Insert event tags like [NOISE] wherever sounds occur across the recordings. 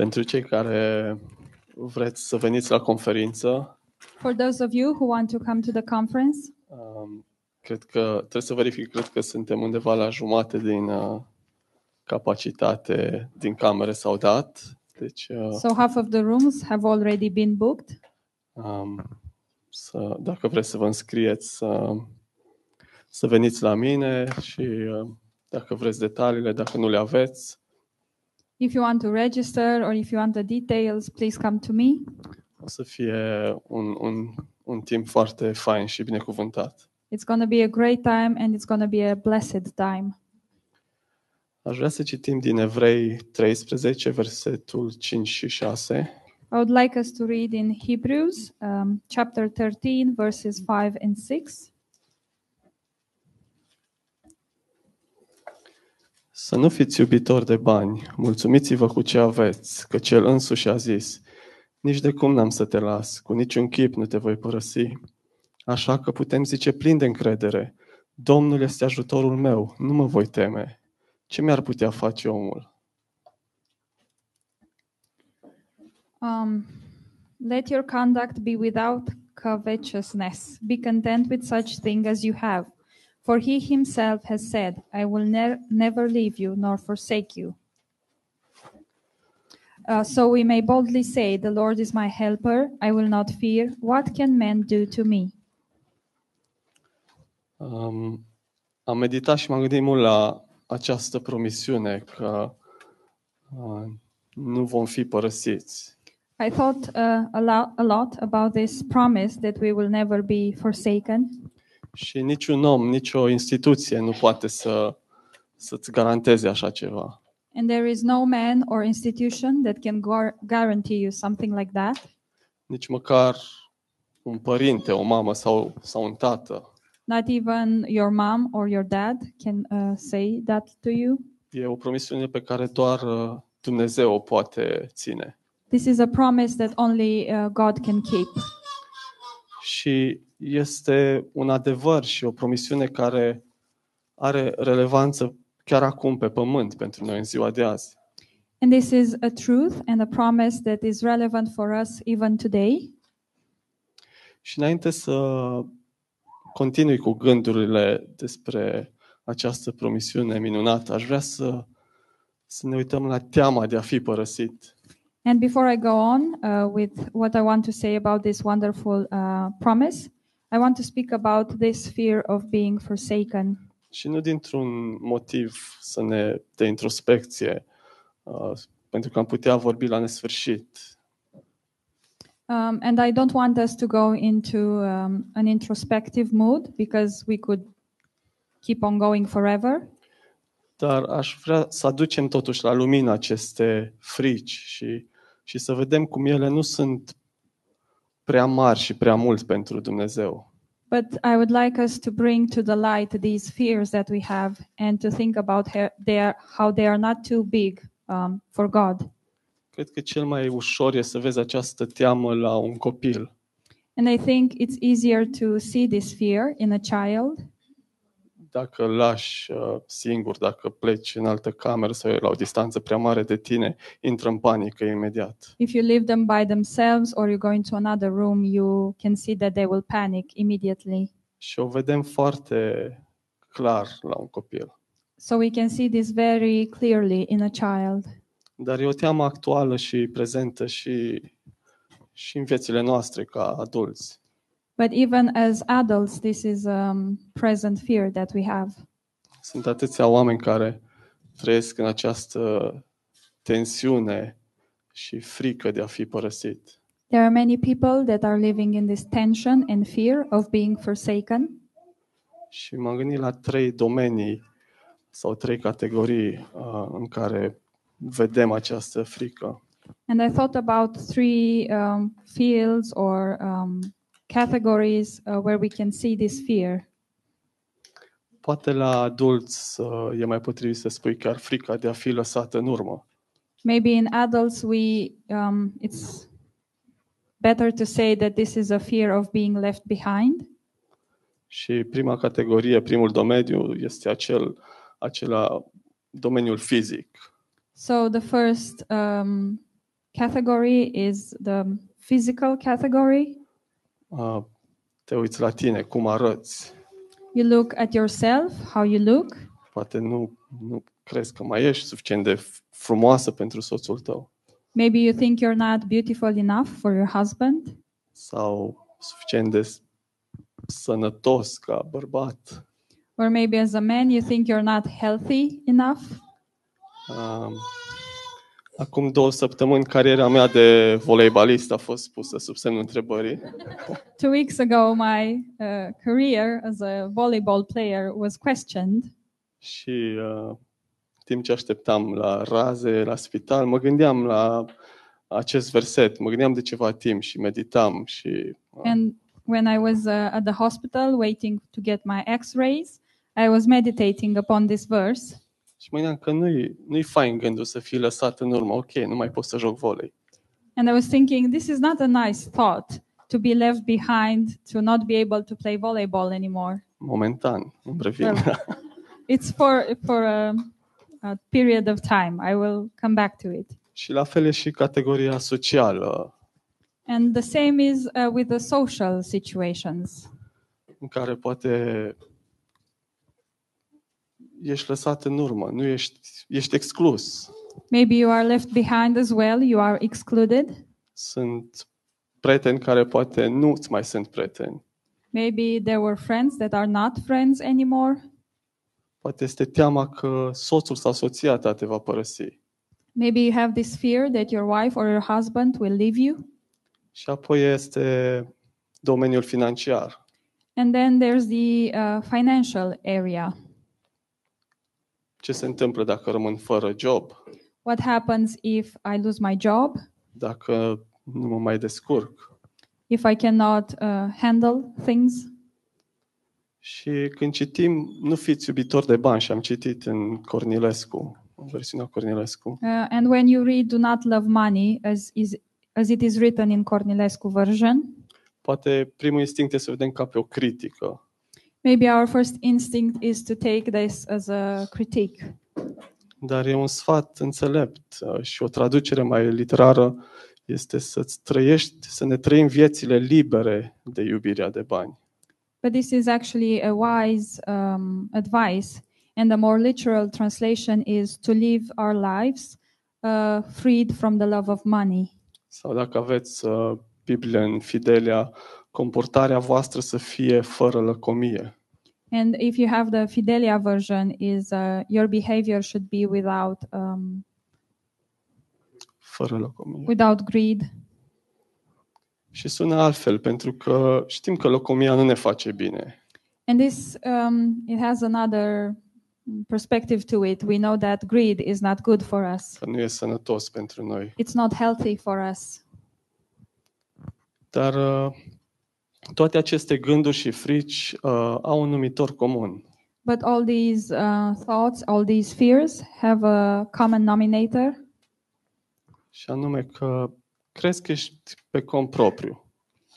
Pentru cei care vreți să veniți la conferință, For those of you who want to come to the conference, um, cred că trebuie să verific, cred că suntem undeva la jumate din uh, capacitate din camere s-au dat. Deci, uh, so half of the rooms have already been booked. um, să, dacă vreți să vă înscrieți, să, să veniți la mine și uh, dacă vreți detaliile, dacă nu le aveți, If you want to register or if you want the details, please come to me. o să fie un, un, un timp foarte fain și binecuvântat. It's going to be a great time and it's going to be a blessed time. Aș vrea să citim din Evrei 13, versetul 5 și 6. I would like us to read in Hebrews um, chapter 13, verses 5 and 6. Să nu fiți iubitori de bani, mulțumiți-vă cu ce aveți, că cel însuși a zis, nici de cum n-am să te las, cu niciun chip nu te voi părăsi. Așa că putem zice plin de încredere, Domnul este ajutorul meu, nu mă voi teme. Ce mi-ar putea face omul? Um, let your conduct be without covetousness. Be content with such thing as you have. For he himself has said, I will ne- never leave you nor forsake you. Uh, so we may boldly say, The Lord is my helper. I will not fear. What can men do to me? Um, am meditat și m-am gândit mult la această promisiune că uh, nu vom fi părăsiți. I thought uh, a, lot, a lot about this promise that we will never be forsaken. Și niciun om, nicio instituție nu poate să, să-ți garanteze așa ceva. And there is no man or institution that can gar- guarantee you something like that. Nici măcar un părinte, o mamă sau, sau un tată. Not even your mom or your dad can uh, say that to you. E o promisiune pe care doar uh, Dumnezeu o poate ține. This is a promise that only uh, God can keep. Și este un adevăr și o promisiune care are relevanță chiar acum pe pământ pentru noi în ziua de azi. And this is a truth and a promise that is relevant for us even today. Și înainte să continui cu gândurile despre această promisiune minunată, aș vrea să, să ne uităm la teama de a fi părăsit. And before I go on uh, with what I want to say about this wonderful uh, promise, I want to speak about this fear of being forsaken. Și nu dintr-un motiv să ne de introspecție, uh, pentru că am putea vorbi la nesfârșit. Um, and I don't want us to go into um, an introspective mood because we could keep on going forever. Dar aș vrea să aducem totuși la lumină aceste frici și, și să vedem cum ele nu sunt prea mari și prea mult pentru Dumnezeu. But I would like us to bring to the light these fears that we have and to think about how they are, how they are not too big um, for God. Cred că cel mai ușor e să vezi această teamă la un copil. And I think it's easier to see this fear in a child Dacă îl lași uh, singur, dacă pleci în altă cameră sau e la o distanță prea mare de tine, intră în panică imediat. if you leave them by themselves or you go into another room, you can see that they will panic immediately. Și o vedem foarte clar la un copil. So we can see this very clearly in a child. Dar e o teamă actuală și prezentă și, și în viețile noastre ca adulți. But even as adults, this is a um, present fear that we have. Sunt atâția oameni care trăiesc în această tensiune și frică de a fi părăsit. There are many people that are living in this tension and fear of being forsaken. Și m-am gândit la trei domenii sau trei categorii uh, în care vedem această frică. And I thought about three um, fields or um, categories uh, where we can see this fear. Poate la adulți uh, e mai potrivit să spui chiar frica de a fi lăsat în urmă. Maybe in adults, we um, it's better to say that this is a fear of being left behind. Și prima categorie, primul domeniu este acel, acela domeniul fizic. So the first um, category is the physical category. Uh, te uiți la tine, cum arăți. You look at yourself, how you look. Poate nu, nu crezi că mai ești suficient de f- frumoasă pentru soțul tău Maybe you think you're not beautiful enough for your husband, sau suficient de s- sănătos ca bărbat. or maybe as a man you think you're not healthy enough. Um, acum două săptămâni cariera mea de voleibalist a fost pusă sub semnul întrebării Two weeks ago, my uh, career as a volleyball player was questioned. și uh, în timp ce așteptam la raze, la spital, mă gândeam la acest verset, mă gândeam de ceva timp și meditam și uh, And when I was uh, at the hospital waiting to get my x rays, I was meditating upon this verse. Și mă gândeam că nu-i, nu-i fain gândul să fii lăsat în urmă. Ok, nu mai pot să joc volei. And I was thinking, this is not a nice thought to be left behind, to not be able to play volleyball anymore. Momentan, îmi revin. Well, [LAUGHS] It's for, for a, a period of time. I will come back to it. și la fel e și categoria socială, And the same is uh, with the social situations. în care poate ești lăsat în urmă, nu ești, ești exclus. Maybe you are left behind as well, you are excluded. Sunt prieteni care poate nu ți mai sunt prieteni. Maybe there were friends that are not friends anymore. Poate este teama că soțul sau soția ta te va părăsi. Maybe you have this fear that your wife or your husband will leave you. Și apoi este domeniul financiar. And then there's the uh, financial area. Ce se întâmplă dacă rămân fără job? What happens if I lose my job? Dacă nu mă mai descurc? If I cannot uh, handle things? Și când citim, nu fiți iubitori de bani, și am citit în Cornilescu, în versiunea Cornilescu, Uh, and when you read "Do not love money," as is as it is written in Cornilescu version, poate primul instinct este să vedem ca pe o critică. Maybe our first instinct is to take this as a critique. Dar e un sfat înțelept uh, și o traducere mai literară este să-ți trăiești, să ne trăim viețile libere de iubirea de bani. But this is actually a wise um, advice, and the more literal translation is to live our lives uh, freed from the love of money. Sau dacă aveți uh, Biblia în Fidelia, comportarea voastră să fie fără lăcomie. And if you have the Fidelia version, is uh, your behavior should be without um, Fără lăcomie. without greed. Și sună altfel, pentru că știm că lăcomia nu ne face bine. And this um, it has another perspective to it. We know that greed is not good for us. că nu e sănătos pentru noi. It's not healthy for us. Dar uh, toate aceste gânduri și frici uh, au un numitor comun. But all these uh, thoughts, all these fears have a common denominator, Și anume că crezi că ești pe cont propriu,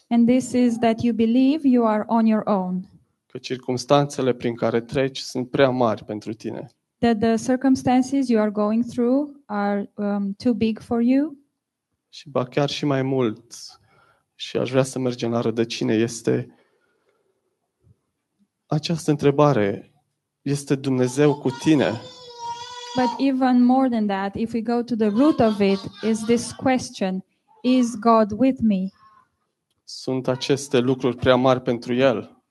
and this is that you believe you are on your own, că circumstanțele prin care treci sunt prea mari pentru tine. that the circumstances you are going through are um, too big for you. Și ba chiar și mai mult, și aș vrea să mergem la rădăcine, este această întrebare. Este Dumnezeu cu tine? But even more than that, if we go to the root of it, is this question Is God with me? Sunt aceste lucruri prea mari pentru El?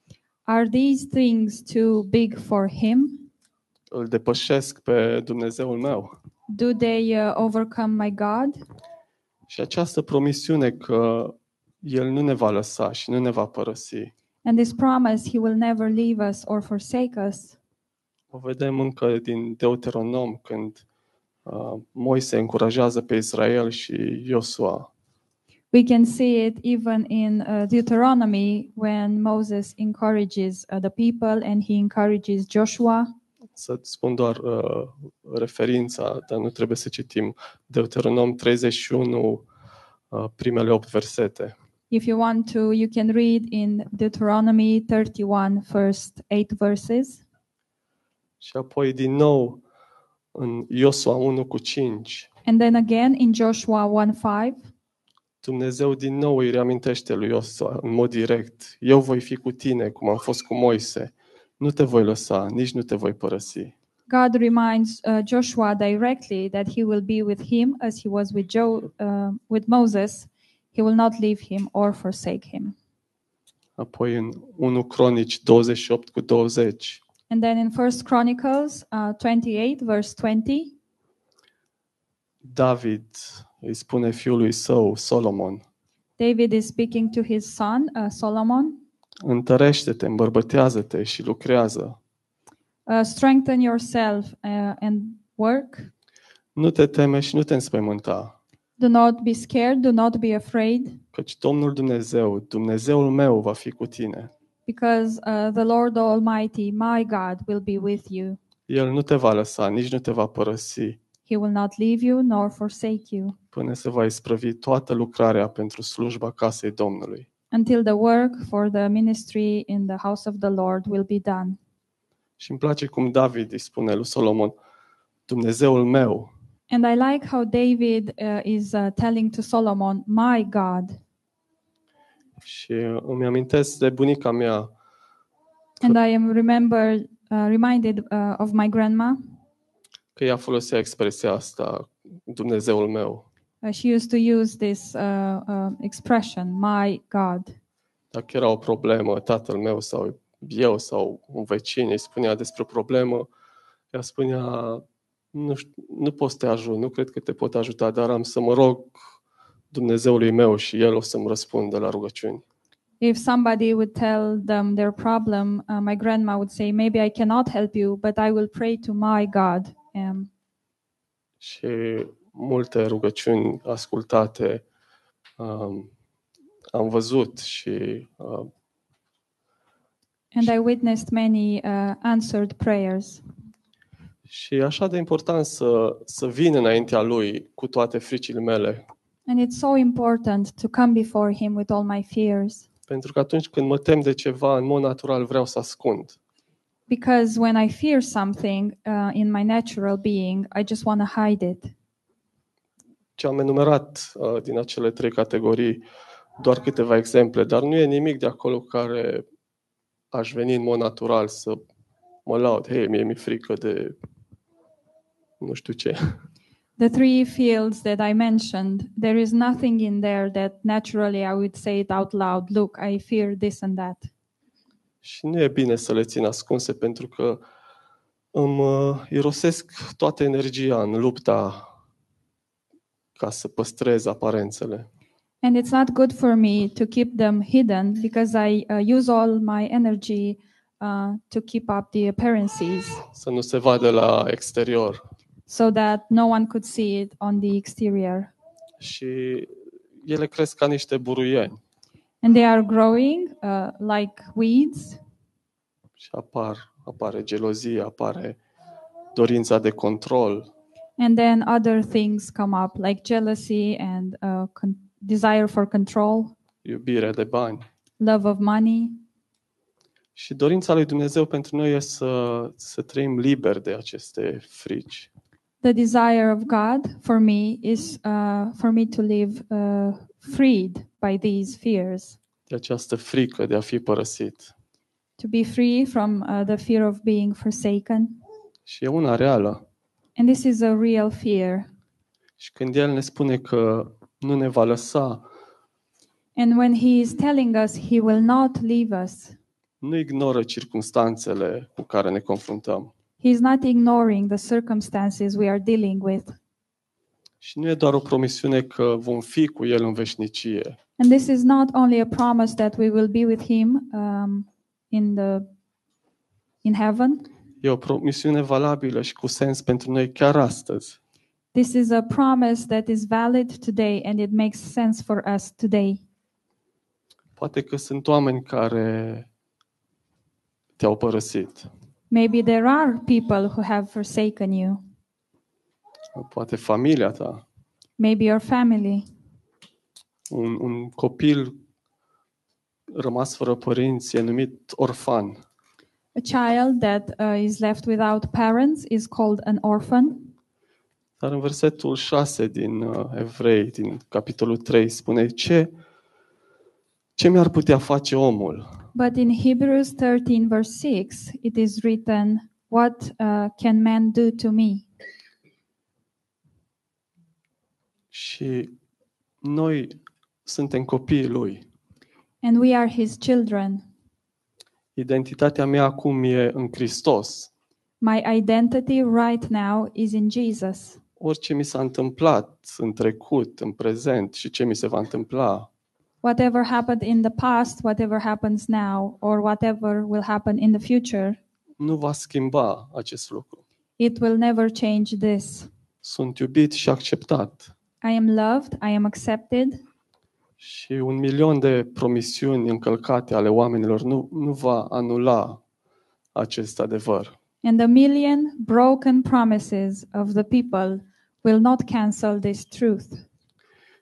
Are these things too big for Him? Îl depășesc pe Dumnezeul meu? Do they uh, overcome my God? Și această promisiune că El nu ne va lăsa și nu ne va părăsi, And this promise, He will never leave us or forsake us. o vedem încă din Deuteronom, când uh, Moise încurajează pe Israel și Iosua. We can see it even in uh, Deuteronomy when Moses encourages uh, the people and he encourages Joshua. Să-ți spun doar uh, referința, dar nu trebuie să citim Deuteronom 31, uh, primele 8 versete. If you want to, you can read in Deuteronomy 31, first eight verses. Și apoi din nou în Iosua 1 cu 5, And then again in Joshua 1 5, Dumnezeu din nou îi reamintește lui Iosua în mod direct. Eu voi fi cu tine cum am fost cu Moise. Nu te voi lăsa, nici nu te voi părăsi. God reminds uh, Joshua directly that he will be with him as he was with, Joe, uh, with Moses. He will not leave him or forsake him. Apoi în 1 Cronici 28 cu 20. And then in First Chronicles uh, 28, verse 20, David îi spune fiului său, Solomon, David is speaking to his son uh, Solomon. întărește-te, îmbărbătează-te și lucrează. Uh, strengthen yourself uh, and work. Nu te teme și nu te înspăimânta, Do not be scared. Do not be afraid, căci Domnul Dumnezeu, Dumnezeul meu, va fi cu tine. because uh, the Lord Almighty, my God, will be with you. El nu te va lăsa, nici nu te va părăsi, He will not leave you nor forsake you până se va isprăvi toată lucrarea pentru slujba casei Domnului. until the work for the ministry in the house of the Lord will be done. Și îmi place cum David îi spune lui Solomon, Dumnezeul meu, And I like how David uh, is uh, telling to Solomon, My God. Și îmi amintesc de bunica mea, And I am remember, uh, reminded uh, of my grandma. că ea folosea expresia asta, Dumnezeul meu. Uh, she used to use this uh, uh, expression, My God. Dacă era o problemă, tatăl meu sau eu sau un vecin îi spunea despre o problemă, ea spunea, nu, știu, nu pot să te ajut, nu cred că te pot ajuta, dar am să mă rog Dumnezeului meu și El o să-mi răspundă la rugăciuni. If somebody would tell them their problem, uh, my grandma would say, Maybe I cannot help you, but I will pray to my God. Um, Și multe rugăciuni ascultate um, am văzut și uh, and I witnessed many uh, answered prayers. Și e așa de important să, să vin înaintea Lui cu toate fricile mele. And it's so important to come before Him with all my fears. Pentru că atunci când mă tem de ceva, în mod natural vreau să ascund. Because when I fear something uh, in my natural being, I just want to hide it. Ce am enumerat uh, din acele trei categorii, doar câteva exemple, dar nu e nimic de acolo care aș veni în mod natural să mă laud. Hei, mie mi-e frică de nu știu ce. The three fields that I mentioned, there is nothing in there that naturally I would say it out loud. Look, I fear this and that. Și nu e bine să le țin ascunse pentru că îmi uh, irosesc toată energia în lupta ca să păstrez aparențele. And it's not good for me to keep them hidden because I uh, use all my energy uh, to keep up the appearances Să nu se vadă la exterior. So that no one could see it on the exterior. Și ele cresc ca niște buruieni And they are growing uh, like weeds, și apar, apare gelozia, apare dorința de control, and then other things come up like jealousy and uh, con- desire for control, iubire de bani. love of money. Și dorința lui Dumnezeu pentru noi e să, să trăim liber de aceste frici. The desire of God for me is uh, for me to live uh, freed by these fears, De această frică de a fi părăsit. to be free from uh, the fear of being forsaken. Și e una reală. And this is a real fear. Și când El ne spune că nu ne va lăsa, And when He is telling us He will not leave us, nu ignoră circumstanțele cu care ne confruntăm. He is not ignoring the circumstances we are dealing with. Și nu e doar o promisiune că vom fi cu El în veșnicie, And this is not only a promise that we will be with Him um, in the in heaven. E o promisiune valabilă și cu sens pentru noi chiar astăzi. This is a promise that is valid today, and it makes sense for us today. Poate că sunt oameni care te-au părăsit. Maybe there are people who have forsaken you. Poate familia ta. Maybe your family. Un, un copil rămas fără părinți e numit orfan. A child that uh, is left without parents is called an orphan. Dar în versetul 6 din uh, Evrei, din capitolul 3, spune ce, ce mi-ar putea face omul? But in Hebrews 13, verse 6, it is written, What uh, can man do to me? Și noi suntem copiii lui. And we are his children. Identitatea mea acum e în Hristos. My identity right now is in Jesus. Orice mi s-a întâmplat în trecut, în prezent și ce mi se va întâmpla, Whatever happened in the past, whatever happens now, or whatever will happen in the future, nu va schimba acest lucru. it will never change this. Sunt iubit și acceptat. I am loved, I am accepted, Și un milion de promisiuni încălcate ale oamenilor nu, nu va anula acest adevăr. and a million broken promises of the people will not cancel this truth.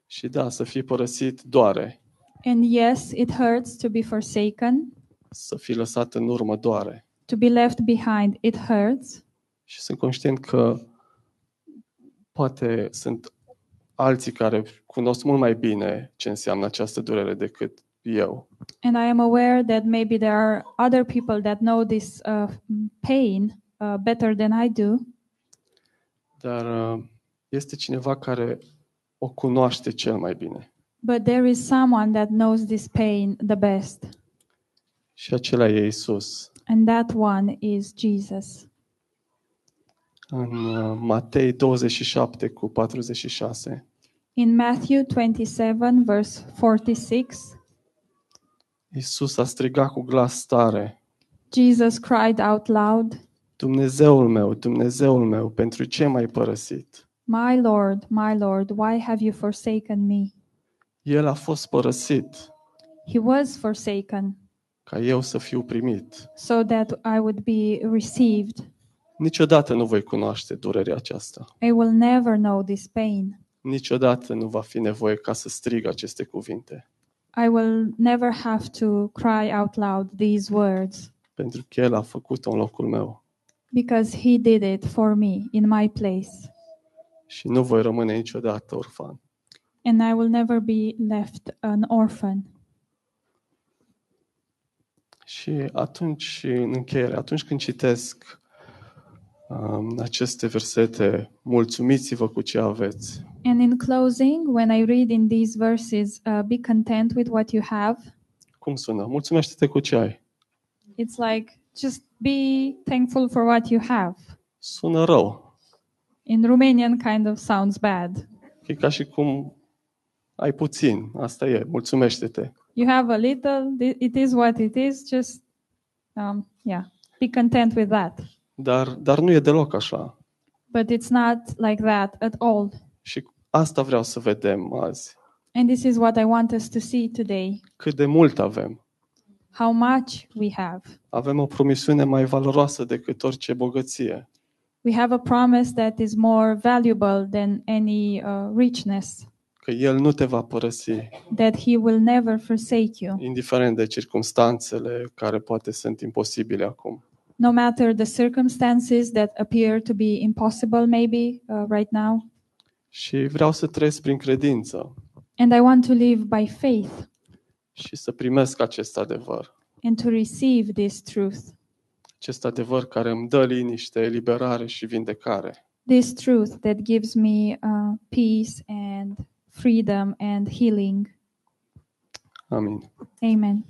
Și da, să fii părăsit doare, And yes, it hurts to be forsaken, să fii lăsat în urmă doare. to be left behind, it hurts. Și sunt conștient că poate sunt alții care cunosc mult mai bine ce înseamnă această durere decât eu. And I am aware that maybe there are other people that know this uh, pain uh, better than I do, Dar uh, este cineva care o cunoaște cel mai bine. But there is someone that knows this pain the best, Și acela e Isus. and that one is Jesus. În uh, Matei 27 cu 46 In Matthew 27, verse 46, Isus a strigat cu glas tare, Jesus cried out loud, Dumnezeul meu, Dumnezeul meu, pentru ce m-ai părăsit? My Lord, my Lord, why have you forsaken me? El a fost părăsit He was forsaken ca eu să fiu primit. so that I would be received. Niciodată nu voi cunoaște durerea aceasta. I will never know this pain. Niciodată nu va fi nevoie ca să strig aceste cuvinte, I will never have to cry out loud these words pentru că El a făcut-o în locul meu because He did it for me in my place. și nu voi rămâne niciodată orfan. And I will never be left an orphan. Și atunci, în încheiere, atunci când citesc um, aceste versete, mulțumiți-vă cu ce aveți. And in closing, when I read in these verses, uh, be content with what you have, Cum sună? Mulțumește-te cu ce ai. it's like just be thankful for what you have. Sună rău. In Romanian, kind of sounds bad. E ca și cum ai puțin. Asta e. Mulțumește-te. You have a little, thi- it is what it is, just, um, yeah, be content with that. Dar, dar nu e deloc așa. But it's not like that at all. Și asta vreau să vedem azi. And this is what I want us to see today Cât de mult avem. how much we have. Avem o promisiune mai valoroasă decât orice bogăție. We have a promise that is more valuable than any uh, richness, Că El nu te va părăsi, that He will never forsake you, indiferent de circumstanțele care poate sunt imposibile acum. no matter the circumstances that appear to be impossible, maybe uh, right now. Și vreau să trăiesc prin credință And I want to live by faith și să primesc acest adevăr. and to receive this truth. Acest adevăr care îmi dă liniște, eliberare și vindecare. This truth that gives me uh, peace and freedom and healing. Amen. Amen.